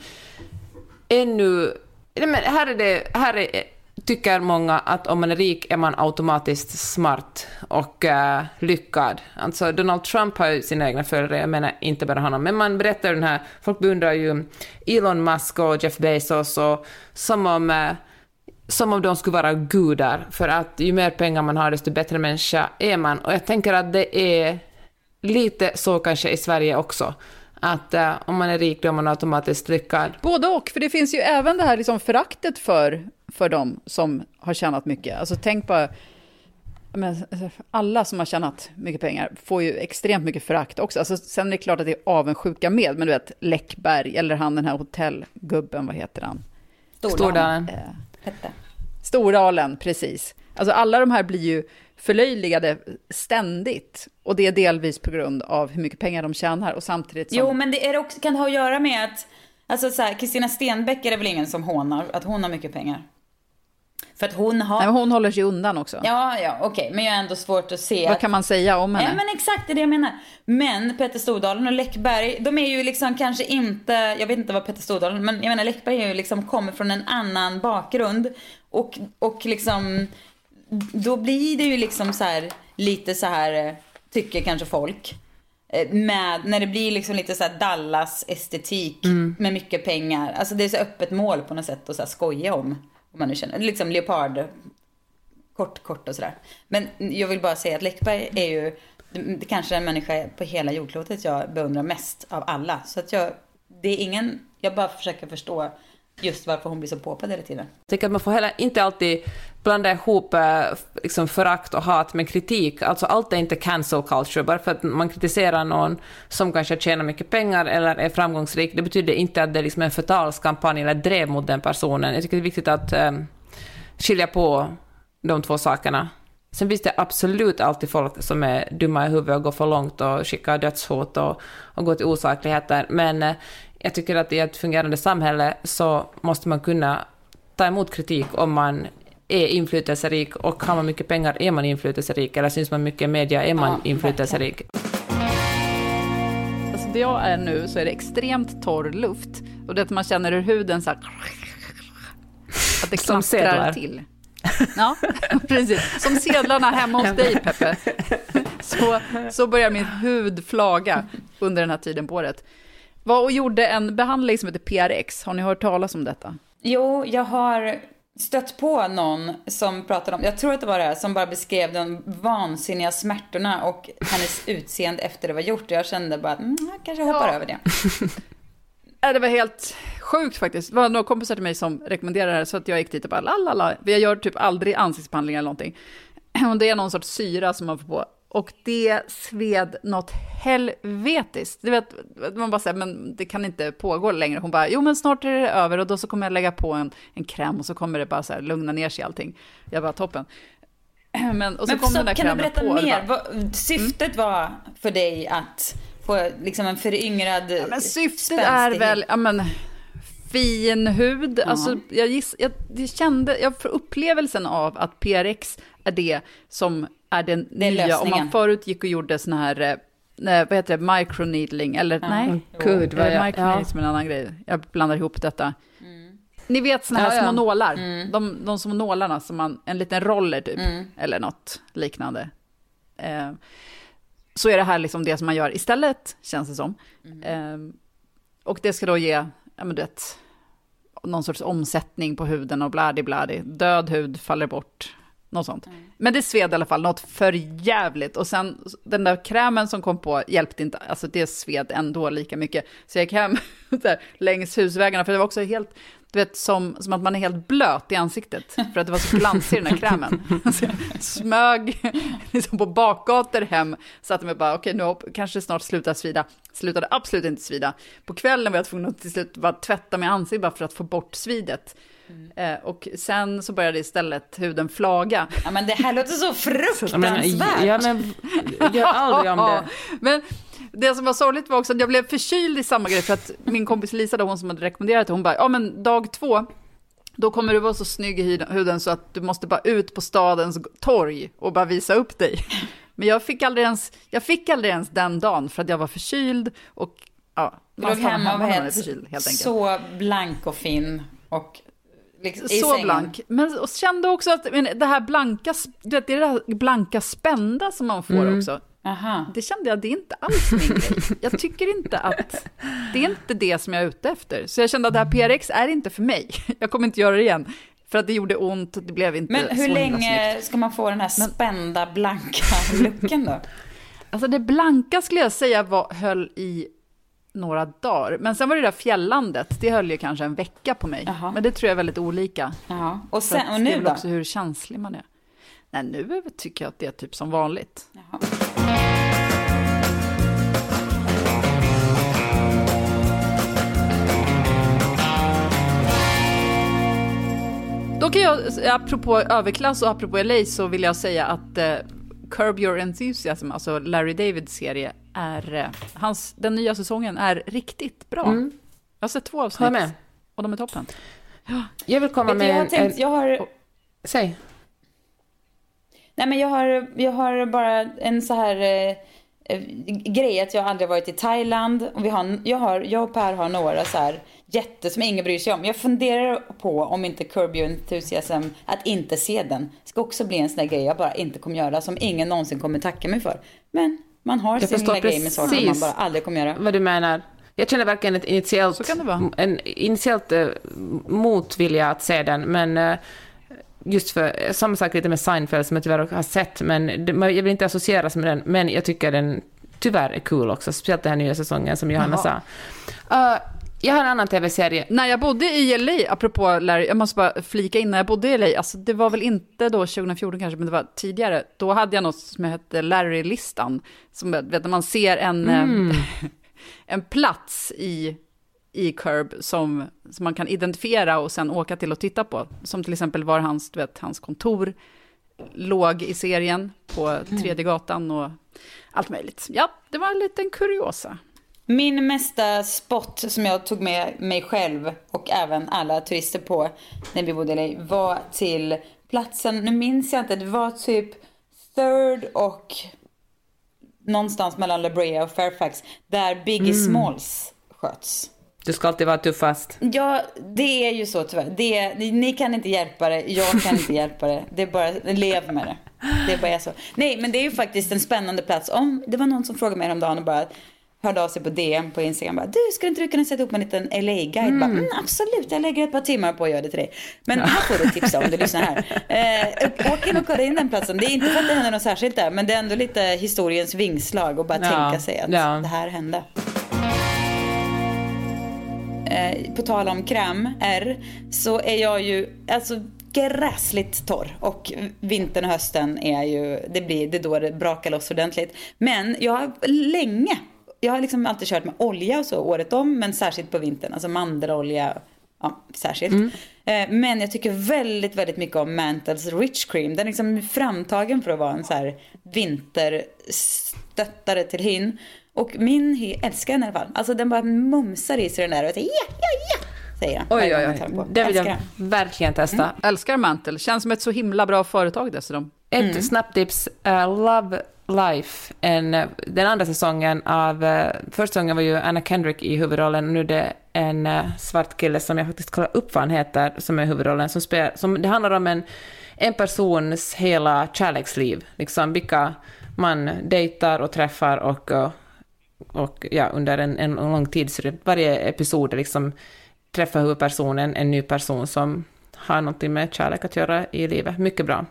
ännu... Nej, men här är det... Här är, tycker många att om man är rik är man automatiskt smart och eh, lyckad. Alltså Donald Trump har ju sina egna följare, jag menar inte bara honom, men man berättar den här, folk beundrar ju Elon Musk och Jeff Bezos och som om, eh, som om de skulle vara gudar, för att ju mer pengar man har desto bättre människa är man. Och jag tänker att det är lite så kanske i Sverige också. Att eh, om man är rik då är man automatiskt lyckad. Både och, för det finns ju även det här liksom föraktet för, för de som har tjänat mycket. Alltså tänk bara, men, alla som har tjänat mycket pengar får ju extremt mycket förakt också. Alltså, sen är det klart att det är avundsjuka med, men du vet Läckberg, eller han den här hotellgubben, vad heter han? Stordalen. Eh. Stordalen, precis. Alltså alla de här blir ju förlöjligade ständigt. Och det är delvis på grund av hur mycket pengar de tjänar och samtidigt som... Jo, men det är också, kan det ha att göra med att, alltså så här, Kristina Stenbeck är det väl ingen som hånar att hon har mycket pengar? För att hon har... Nej, men hon håller sig undan också. Ja, ja, okej, men jag har ändå svårt att se Vad att... kan man säga om henne? Ja, men exakt det är det jag menar. Men Petter Stordalen och Läckberg, de är ju liksom kanske inte, jag vet inte vad Petter Stordalen, men jag menar Läckberg är ju liksom, kommer från en annan bakgrund. Och, och liksom, då blir det ju liksom så här, lite så här, eh, tycker kanske folk. eh, Med, när det blir liksom lite så här Dallas-estetik med mycket pengar. Alltså det är så öppet mål på något sätt att så skoja om. Om man nu känner, liksom leopard kort, kort och sådär. Men jag vill bara säga att Läckberg är ju det, kanske den människa på hela jordklotet jag beundrar mest av alla. Så att jag, det är ingen, jag bara försöker förstå just varför hon blir så påpad hela tiden. Jag tycker att man får heller inte alltid blanda ihop eh, liksom förakt och hat med kritik. Alltså allt är inte cancel culture. Bara för att man kritiserar någon som kanske tjänar mycket pengar eller är framgångsrik, det betyder inte att det liksom är liksom en förtalskampanj eller drev mot den personen. Jag tycker det är viktigt att eh, skilja på de två sakerna. Sen finns det absolut alltid folk som är dumma i huvudet och går för långt och skickar dödshot och, och går till osakligheter. Men eh, jag tycker att i ett fungerande samhälle så måste man kunna ta emot kritik om man är inflytelserik och har man mycket pengar är man inflytelserik eller syns man mycket i media är man Ja, inflytelserik. Alltså där jag är nu så är det extremt torr luft. Och det att man känner hur huden så här... Att det Som knastrar sedlar. till. Ja, precis. Som sedlarna hemma hos dig, Peppe. Så, så börjar min hud flaga under den här tiden på året. Var och gjorde en behandling som heter PRX. Har ni hört talas om detta? Jo, jag har stött på någon som pratade om, jag tror att det var det här, som bara beskrev de vansinniga smärtorna och hennes utseende efter det var gjort. Jag kände bara mm, jag kanske hoppar Ja. över det. Det var helt sjukt faktiskt. Det var några kompisar till mig som rekommenderade det här, så att jag gick dit och bara lalala. Jag gör typ aldrig ansiktsbehandlingar eller någonting. Och det är någon sorts syra som man får på. Och det sved något helvetiskt. Du vet, man bara säger, men det kan inte pågå längre. Hon bara, jo men snart är det över och då så kommer jag lägga på en, en kräm och så kommer det bara så här lugna ner sig allting. Jag bara, toppen. Men, och så Men kom så, den där kan du berätta på. mer? bara- syftet var för dig att få liksom en föryngrad Ja, men syftet är väl, ja men, fin hud. Alltså, jag, giss, jag, jag kände, jag får upplevelsen av att PRX är det som är den Det är nya. Om man förut gick och gjorde sån här, eh, nej, vad heter det, microneedling, eller nej? Gud, vad Eller jag- microneedling som en annan grej. Jag blandar ihop detta. Ni vet såna här Ja, ja. små nålar, de, de små nålarna som man, en liten roller typ, Mm. eller något liknande. Eh, så är det här liksom det som man gör istället, känns det som. Eh, och det ska då ge, ja men du vet, någon sorts omsättning på huden och bladi bladi. Död hud faller bort, något sånt. Men det sved i alla fall något för jävligt. Och sen den där krämen som kom på hjälpte inte, alltså det sved ändå lika mycket. Så jag gick hem där, längs husvägarna, för det var också helt, du vet, som, som att man är helt blöt i ansiktet. För att det var så glansig den här krämen. Så jag smög liksom på bakgator hem, satte mig bara, okej nu hopp- kanske det snart slutar svida. Slutade absolut inte svida. På kvällen var jag tvungen att till slut bara tvätta mig ansiktet bara för att få bort svidet. Eh, och sen så började istället huden flaga. Ja, men det här låter så fruktansvärt. ja, men gör aldrig om det. Men det som var sorgligt var också att jag blev förkyld i samma grej, för att min kompis Lisa, då, hon som hade rekommenderat det, hon bara, ja men dag två, då kommer du vara så snygg i huden- så att du måste bara ut på stadens torg och bara visa upp dig. Men jag fick aldrig ens, jag fick aldrig ens den dagen för att jag var förkyld och ja, Du låg hemma och var man helt, förkyld helt enkelt. så blank och fin. Och liksom, så sängen. blank. Men och kände också att men, det här blanka, du vet, det är det här blanka spända som man får Mm. också. Aha. Det kände jag, det är inte alls min grej. Jag tycker inte att, det är inte det som jag är ute efter. Så jag kände att det här PRX är inte för mig. Jag kommer inte göra det igen. För att det gjorde ont, det blev inte Men hur länge snyggt. ska man få den här spända, blanka looken då? Alltså det blanka skulle jag säga var, höll i några dagar. Men sen var det där fjällandet, det höll ju kanske en vecka på mig. Jaha. Men det tror jag är väldigt olika. Ja. Och, sen, och nu då? också hur känslig man är. Nej, nu tycker jag att det är typ som vanligt. Jaha. Då kan jag, apropå överklass och apropå LA, så vill jag säga att eh, Curb Your Enthusiasm, alltså Larry Davids serie, är, eh, hans, den nya säsongen är riktigt bra. Jag har sett två avsnitt. Och de är toppen. Jag vill komma med jag har en... tänkt, jag har... Säg. Nej men jag har, jag har bara en så här eh, eh, grej att jag aldrig varit i Thailand. Och vi har, jag, har, jag och Per har några så här jätte som ingen bryr sig om. Jag funderar på om inte Curb Your Enthusiasm, att inte se den, ska också bli en sån där grej jag bara inte kommer göra som ingen någonsin kommer tacka mig för. Men man har Jag sin lilla grej med saker man bara aldrig kommer göra. vad du menar. Jag känner verkligen ett initiellt, en initiellt eh, motvilja att se den, men eh, just för, samma sak lite med Seinfeld som jag tyvärr har sett, men det, jag vill inte associeras med den, men jag tycker den tyvärr är cool också, speciellt den här nya säsongen som Johanna Jaha. sa. Uh, jag har en annan tv-serie. När jag bodde i LA, apropå Larry, jag måste bara flika in, när jag bodde i LA, alltså det var väl inte då 2014 kanske, men det var tidigare, då hade jag något som hette Larry-listan, som vet, när man ser en, eh, en plats i, i Curb som, som man kan identifiera och sen åka till och titta på, som till exempel var hans, du vet, hans kontor låg i serien på tredje gatan och allt möjligt. Ja, det var en liten kuriosa. Min mesta spot som jag tog med mig själv och även alla turister på när vi bodde i LA var till platsen, nu minns jag inte, det var typ Third och någonstans mellan La Brea och Fairfax där Biggie Smalls sköts. Du ska alltid vara tuffast. Ja, det är ju så tyvärr. Det, ni, ni kan inte hjälpa det, jag kan inte hjälpa det. Det är bara, lev med det. Det är bara så. Nej, men det är ju faktiskt en spännande plats. Om, det var någon som frågade mig om dagen och bara hörde av sig på DM på Instagram. Bara, du, skulle inte du kunna sätta upp en liten LA-guide? Bara, mm, absolut, jag lägger ett par timmar på att göra det till dig. Men här får du tipsa om du lyssnar här. Eh, åk in och kolla in den platsen. Det är inte för att det händer något särskilt där, men det är ändå lite historiens vingslag och bara Ja, tänka sig att ja. det här hände. Eh, på tal om kräm, R, så är jag ju alltså gräsligt torr. Och vintern och hösten är ju, det blir, det är då det brakar loss ordentligt. Men jag har länge, jag har liksom alltid kört med olja och så året om, men särskilt på vintern, alltså mandelolja, ja, särskilt. Eh, men jag tycker väldigt, väldigt mycket om Mantles Rich Cream. Den är liksom framtagen för att vara en så här vinterstöttare till hyn. Och min hy älskar den i alla fall. Alltså den bara mumsar i sig den där och säger ja, ja, ja. Säger den. Oj, oj, oj. Det vill Älskar jag den. verkligen testa. Älskar Mantle, känns som ett så himla bra företag dessutom. Ett snabbtips, uh, Love Life, en, den andra säsongen av, uh, första säsongen var ju Anna Kendrick i huvudrollen, och nu är det en eh, svart kille som jag faktiskt kollar upp vad han heter, som är huvudrollen, som spelar, som, det handlar om en, en persons hela kärleksliv, liksom vilka man dejtar och träffar och, och, och ja, under en, en lång tid, så det, varje episod liksom träffar huvudpersonen en ny person som har någonting med kärlek att göra i livet. Mycket bra.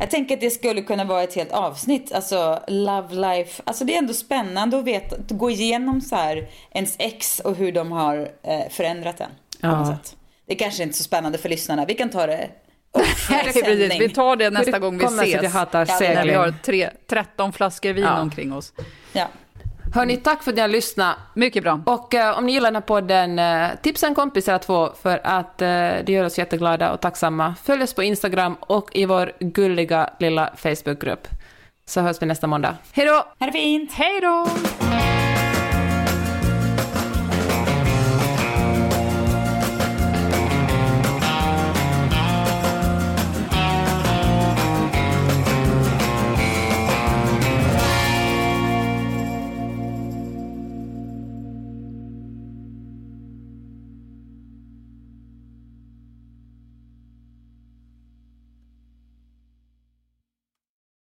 Jag tänker att det skulle kunna vara ett helt avsnitt, alltså Love Life. Alltså det är ändå spännande att, veta, att gå igenom så här ens ex och hur de har eh, förändrat den. Ja. Det är kanske inte är så spännande för lyssnarna. Vi kan ta det Nej, vi tar det nästa gång vi ses. Hatar ja, när vi har tre, 13 flaskor vin ja. omkring oss. Ja. Hörni, tack för att ni har lyssnat. Mycket bra. Och uh, om ni gillar den här podden, uh, tipsa en kompis eller två för att uh, det gör oss jätteglada och tacksamma. Följ oss på Instagram och i vår gulliga lilla Facebookgrupp. Så hörs vi nästa måndag. Hej då! Ha det fint! Hej då!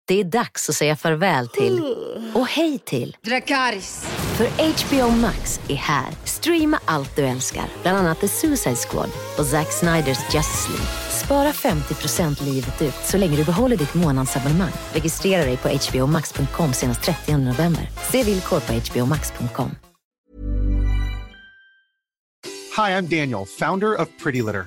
Det är dags att säga farväl till och hej till Dracarys. För HBO Max är här. Streama allt du älskar, bland annat The Suicide Squad och Zack Sniders Justice League. Spara 50% livet ut så länge du behåller ditt månadsabonnemang. Registrera dig på hbomax.com senast 30 november. Se villkor på hbomax.com. Hi, I'm Daniel, founder of Pretty Litter.